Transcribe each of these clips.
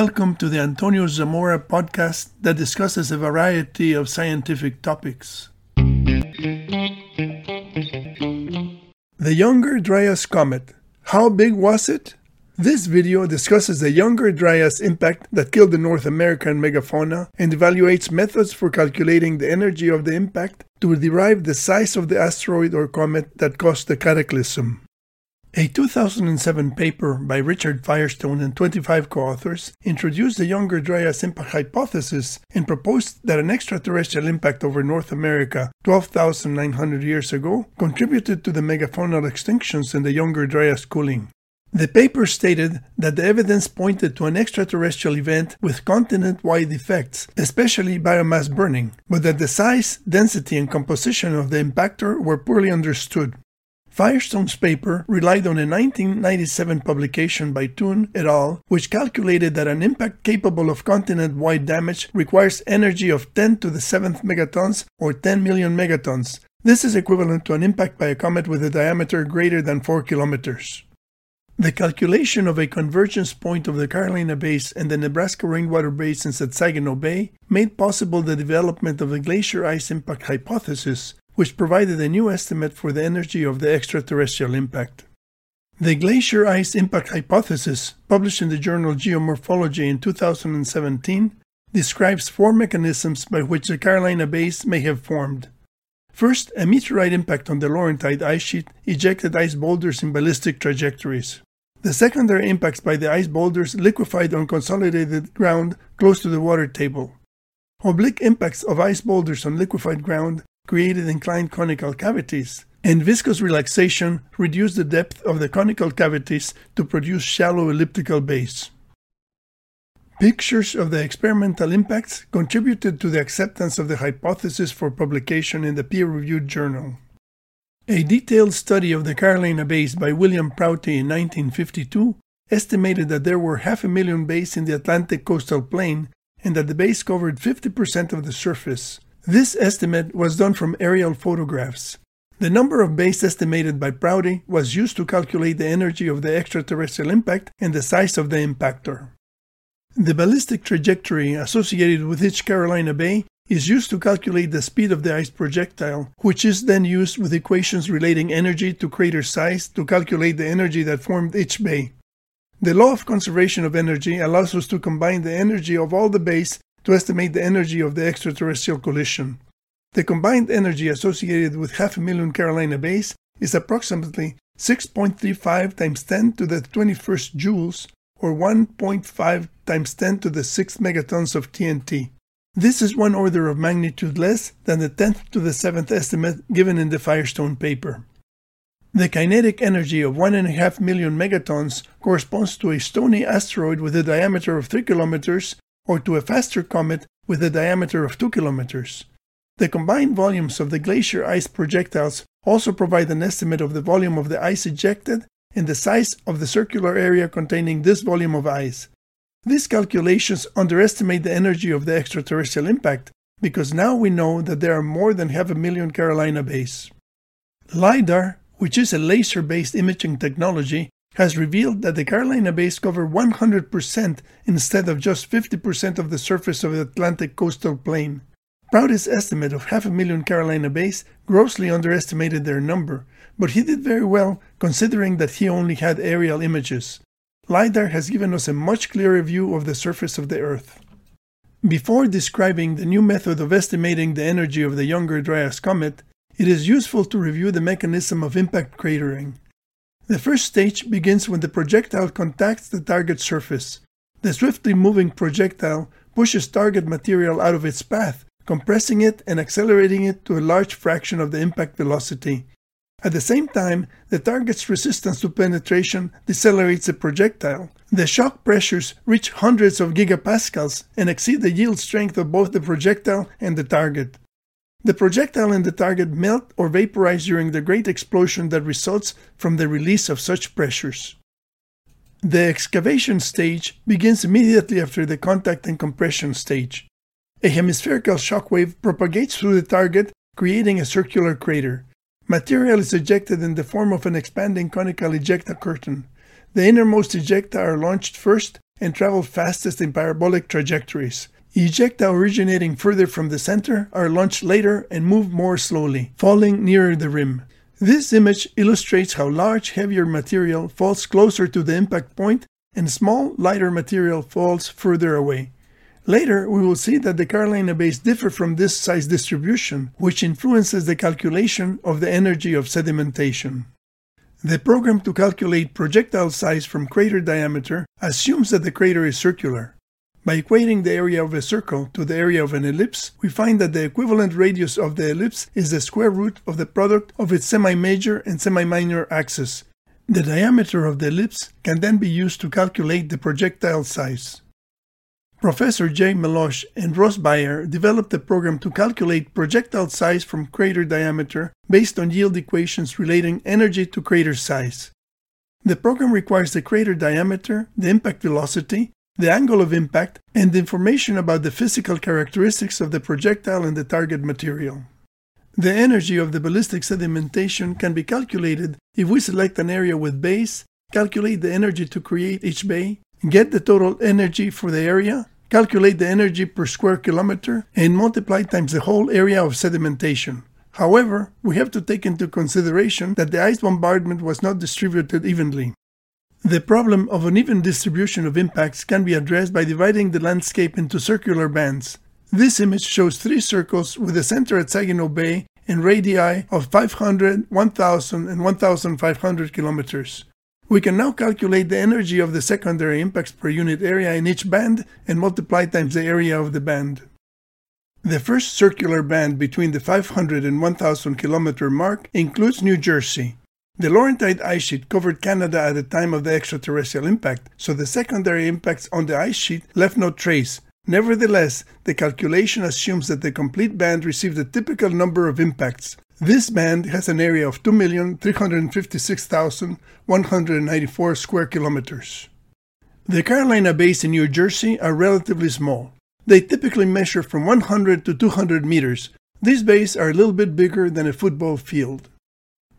Welcome to the Antonio Zamora podcast that discusses a variety of scientific topics. The Younger Dryas Comet. How big was it? This video discusses the Younger Dryas impact that killed the North American megafauna and evaluates methods for calculating the energy of the impact to derive the size of the asteroid or comet that caused the cataclysm. A 2007 paper by Richard Firestone and 25 co-authors introduced the Younger Dryas impact hypothesis and proposed that an extraterrestrial impact over North America 12,900 years ago contributed to the megafaunal extinctions and the Younger Dryas cooling. The paper stated that the evidence pointed to an extraterrestrial event with continent-wide effects, especially biomass burning, but that the size, density, and composition of the impactor were poorly understood. Firestone's paper relied on a 1997 publication by Toon et al., which calculated that an impact capable of continent wide damage requires energy of 10 to the 7th megatons or 10 million megatons. This is equivalent to an impact by a comet with a diameter greater than 4 kilometers. The calculation of a convergence point of the Carolina Bays and the Nebraska rainwater basins at Saginaw Bay made possible the development of the glacier ice impact hypothesis, which provided a new estimate for the energy of the extraterrestrial impact. The glacier ice impact hypothesis, published in the journal Geomorphology in 2017, describes four mechanisms by which the Carolina bays may have formed. First, a meteorite impact on the Laurentide ice sheet ejected ice boulders in ballistic trajectories. The secondary impacts by the ice boulders liquefied on consolidated ground close to the water table. Oblique impacts of ice boulders on liquefied ground created inclined conical cavities, and viscous relaxation reduced the depth of the conical cavities to produce shallow elliptical bays. Pictures of the experimental impacts contributed to the acceptance of the hypothesis for publication in the peer reviewed journal. A detailed study of the Carolina bays by William Prouty in 1952 estimated that there were half a million bays in the Atlantic coastal plain and that the bays covered 50% of the surface, this estimate was done from aerial photographs. The number of bays estimated by Prouty was used to calculate the energy of the extraterrestrial impact and the size of the impactor. The ballistic trajectory associated with each Carolina Bay is used to calculate the speed of the ice projectile, which is then used with equations relating energy to crater size to calculate the energy that formed each bay. The law of conservation of energy allows us to combine the energy of all the bays to estimate the energy of the extraterrestrial collision. The combined energy associated with half a million Carolina bays is approximately 6.35 times 10 to the 21st joules, or 1.5 times 10 to the 6 megatons of TNT. This is one order of magnitude less than the 10th to the 7th estimate given in the Firestone paper. The kinetic energy of 1.5 million megatons corresponds to a stony asteroid with a diameter of 3 kilometers or to a faster comet with a diameter of 2 kilometers. The combined volumes of the glacier ice projectiles also provide an estimate of the volume of the ice ejected and the size of the circular area containing this volume of ice. These calculations underestimate the energy of the extraterrestrial impact because now we know that there are more than half a million Carolina bays. LIDAR, which is a laser based imaging technology, has revealed that the Carolina bays cover 100% instead of just 50% of the surface of the Atlantic coastal plain. Prouty's estimate of half a million Carolina bays grossly underestimated their number, but he did very well considering that he only had aerial images. LIDAR has given us a much clearer view of the surface of the Earth. Before describing the new method of estimating the energy of the Younger Dryas comet, it is useful to review the mechanism of impact cratering. The first stage begins when the projectile contacts the target surface. The swiftly moving projectile pushes target material out of its path, compressing it and accelerating it to a large fraction of the impact velocity. At the same time, the target's resistance to penetration decelerates the projectile. The shock pressures reach hundreds of gigapascals and exceed the yield strength of both the projectile and the target. The projectile and the target melt or vaporize during the great explosion that results from the release of such pressures. The excavation stage begins immediately after the contact and compression stage. A hemispherical shock wave propagates through the target, creating a circular crater. Material is ejected in the form of an expanding conical ejecta curtain. The innermost ejecta are launched first, and travel fastest in parabolic trajectories. Ejecta originating further from the center are launched later and move more slowly, falling nearer the rim. This image illustrates how large, heavier material falls closer to the impact point and small, lighter material falls further away. Later, we will see that the Carolina bays differ from this size distribution, which influences the calculation of the energy of sedimentation. The program to calculate projectile size from crater diameter assumes that the crater is circular. By equating the area of a circle to the area of an ellipse, we find that the equivalent radius of the ellipse is the square root of the product of its semi-major and semi-minor axes. The diameter of the ellipse can then be used to calculate the projectile size. Professor J. Melosh and Ross Beyer developed a program to calculate projectile size from crater diameter based on yield equations relating energy to crater size. The program requires the crater diameter, the impact velocity, the angle of impact, and information about the physical characteristics of the projectile and the target material. The energy of the ballistic sedimentation can be calculated if we select an area with bays, calculate the energy to create each bay, get the total energy for the area, calculate the energy per square kilometer, and multiply times the whole area of sedimentation. However, we have to take into consideration that the ice bombardment was not distributed evenly. The problem of an even distribution of impacts can be addressed by dividing the landscape into circular bands. This image shows three circles with a center at Saginaw Bay and radii of 500, 1000, and 1500 kilometers. We can now calculate the energy of the secondary impacts per unit area in each band and multiply times the area of the band. The first circular band between the 500 and 1000 kilometer mark includes New Jersey. The Laurentide ice sheet covered Canada at the time of the extraterrestrial impact, so the secondary impacts on the ice sheet left no trace. Nevertheless, the calculation assumes that the complete band received a typical number of impacts, this band has an area of 2,356,194 square kilometers. The Carolina bays in New Jersey are relatively small. They typically measure from 100 to 200 meters. These bays are a little bit bigger than a football field.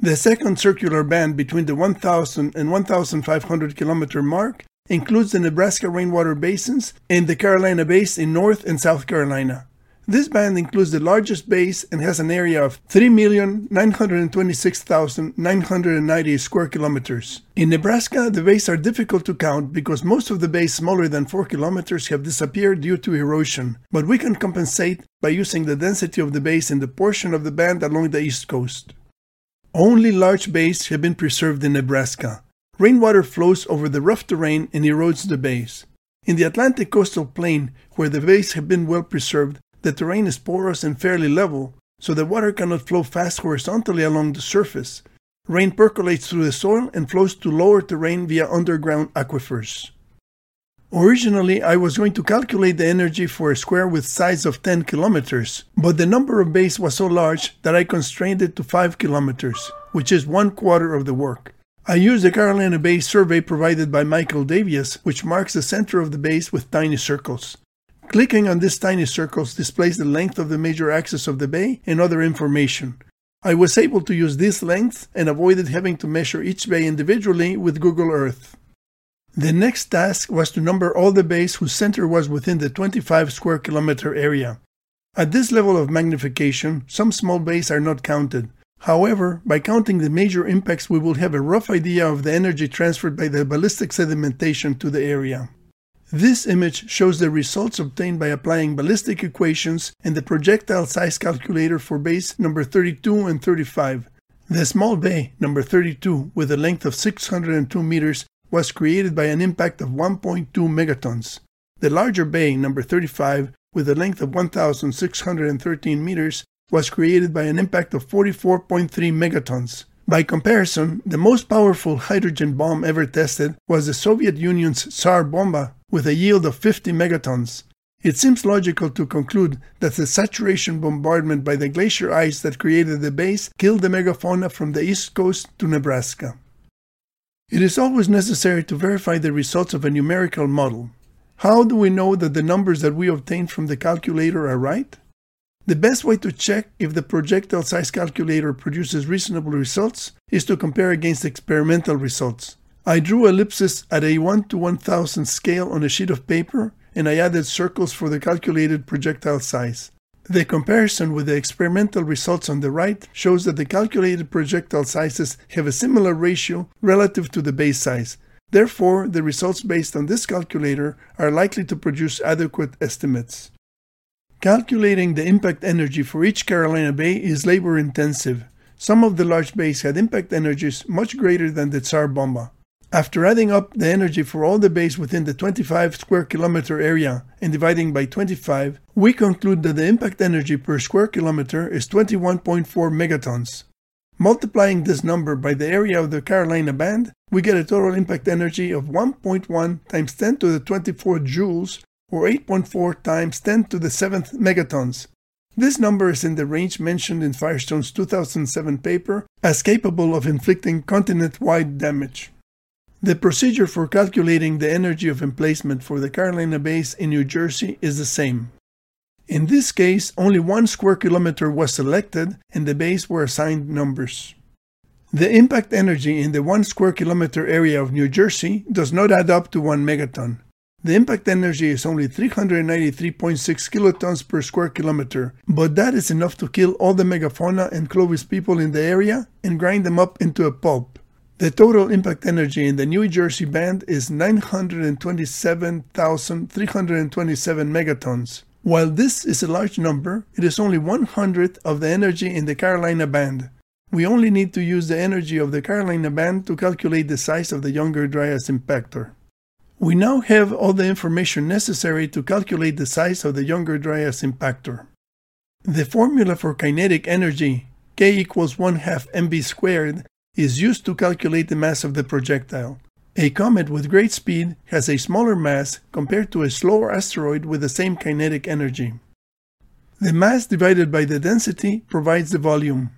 The second circular band between the 1,000 and 1,500 kilometer mark includes the Nebraska rainwater basins and the Carolina bays in North and South Carolina. This band includes the largest base and has an area of 3,926,990 square kilometers. In Nebraska, the bays are difficult to count because most of the bays smaller than 4 kilometers have disappeared due to erosion, but we can compensate by using the density of the bays in the portion of the band along the east coast. Only large bays have been preserved in Nebraska. Rainwater flows over the rough terrain and erodes the bays. In the Atlantic coastal plain, where the bays have been well preserved, the terrain is porous and fairly level, so the water cannot flow fast horizontally along the surface. Rain percolates through the soil and flows to lower terrain via underground aquifers. Originally, I was going to calculate the energy for a square with size of 10 kilometers, but the number of bays was so large that I constrained it to 5 kilometers, which is one quarter of the work. I used the Carolina Bay survey provided by Michael Davias, which marks the center of the bays with tiny circles. Clicking on these tiny circles displays the length of the major axis of the bay and other information. I was able to use this length and avoided having to measure each bay individually with Google Earth. The next task was to number all the bays whose center was within the 25 square kilometer area. At this level of magnification, some small bays are not counted. However, by counting the major impacts, we will have a rough idea of the energy transferred by the ballistic sedimentation to the area. This image shows the results obtained by applying ballistic equations and the projectile size calculator for bays number 32 and 35. The small bay, number 32, with a length of 602 meters, was created by an impact of 1.2 megatons. The larger bay, number 35, with a length of 1,613 meters, was created by an impact of 44.3 megatons. By comparison, the most powerful hydrogen bomb ever tested was the Soviet Union's Tsar Bomba with a yield of 50 megatons. It seems logical to conclude that the saturation bombardment by the glacier ice that created the base killed the megafauna from the east coast to Nebraska. It is always necessary to verify the results of a numerical model. How do we know that the numbers that we obtained from the calculator are right? The best way to check if the projectile size calculator produces reasonable results is to compare against experimental results. I drew ellipses at a 1 to 1000 scale on a sheet of paper and I added circles for the calculated projectile size. The comparison with the experimental results on the right shows that the calculated projectile sizes have a similar ratio relative to the base size. Therefore, the results based on this calculator are likely to produce adequate estimates. Calculating the impact energy for each Carolina Bay is labor intensive. Some of the large bays had impact energies much greater than the Tsar Bomba. After adding up the energy for all the bays within the 25 square kilometer area and dividing by 25, we conclude that the impact energy per square kilometer is 21.4 megatons. Multiplying this number by the area of the Carolina band, we get a total impact energy of 1.1 times 10 to the 24 joules, or 8.4 times 10 to the 7th megatons. This number is in the range mentioned in Firestone's 2007 paper as capable of inflicting continent wide damage. The procedure for calculating the energy of emplacement for the Carolina bays in New Jersey is the same. In this case, only one square kilometer was selected and the base were assigned numbers. The impact energy in the 1 square kilometer area of New Jersey does not add up to 1 megaton. The impact energy is only 393.6 kilotons per square kilometer, but that is enough to kill all the megafauna and Clovis people in the area and grind them up into a pulp. The total impact energy in the New Jersey band is 927,327 megatons. While this is a large number, it is only one hundredth of the energy in the Carolina band. We only need to use the energy of the Carolina band to calculate the size of the Younger Dryas impactor. We now have all the information necessary to calculate the size of the Younger Dryas impactor. The formula for kinetic energy, K equals 1 half mv squared, is used to calculate the mass of the projectile. A comet with great speed has a smaller mass compared to a slower asteroid with the same kinetic energy. The mass divided by the density provides the volume.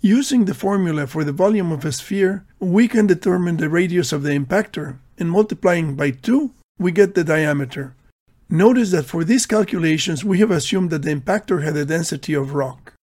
Using the formula for the volume of a sphere, we can determine the radius of the impactor, and multiplying by 2, we get the diameter. Notice that for these calculations we have assumed that the impactor had a density of rock.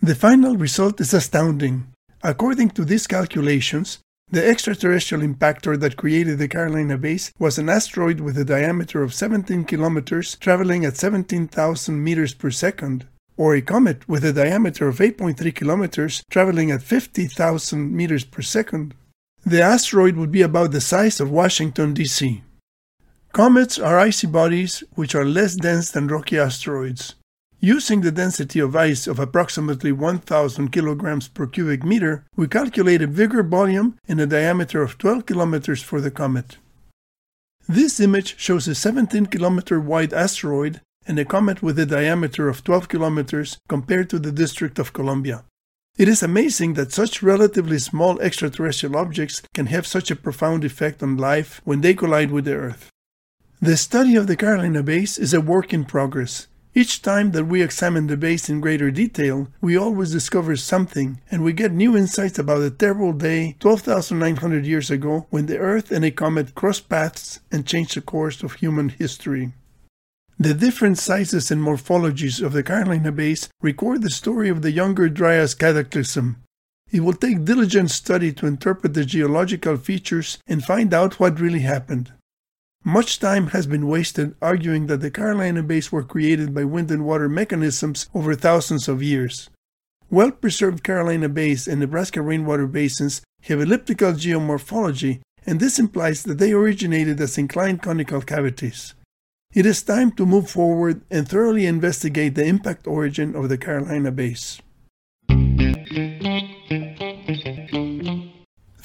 The final result is astounding. According to these calculations, the extraterrestrial impactor that created the Carolina bays was an asteroid with a diameter of 17 kilometers traveling at 17,000 meters per second, or a comet with a diameter of 8.3 kilometers traveling at 50,000 meters per second. The asteroid would be about the size of Washington, D.C. Comets are icy bodies which are less dense than rocky asteroids. Using the density of ice of approximately 1000 kilograms per cubic meter, we calculate a bigger volume and a diameter of 12 kilometers for the comet. This image shows a 17 kilometer wide asteroid and a comet with a diameter of 12 kilometers compared to the District of Columbia. It is amazing that such relatively small extraterrestrial objects can have such a profound effect on life when they collide with the Earth. The study of the Carolina bays is a work in progress. Each time that we examine the base in greater detail, we always discover something, and we get new insights about the terrible day 12,900 years ago when the Earth and a comet crossed paths and changed the course of human history. The different sizes and morphologies of the Carolina bays record the story of the Younger Dryas cataclysm. It will take diligent study to interpret the geological features and find out what really happened. Much time has been wasted arguing that the Carolina bays were created by wind and water mechanisms over thousands of years. Well preserved Carolina bays and Nebraska rainwater basins have elliptical geomorphology, and this implies that they originated as inclined conical cavities. It is time to move forward and thoroughly investigate the impact origin of the Carolina bays.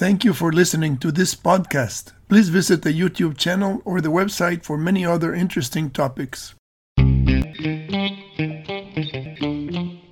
Thank you for listening to this podcast. Please visit the YouTube channel or the website for many other interesting topics.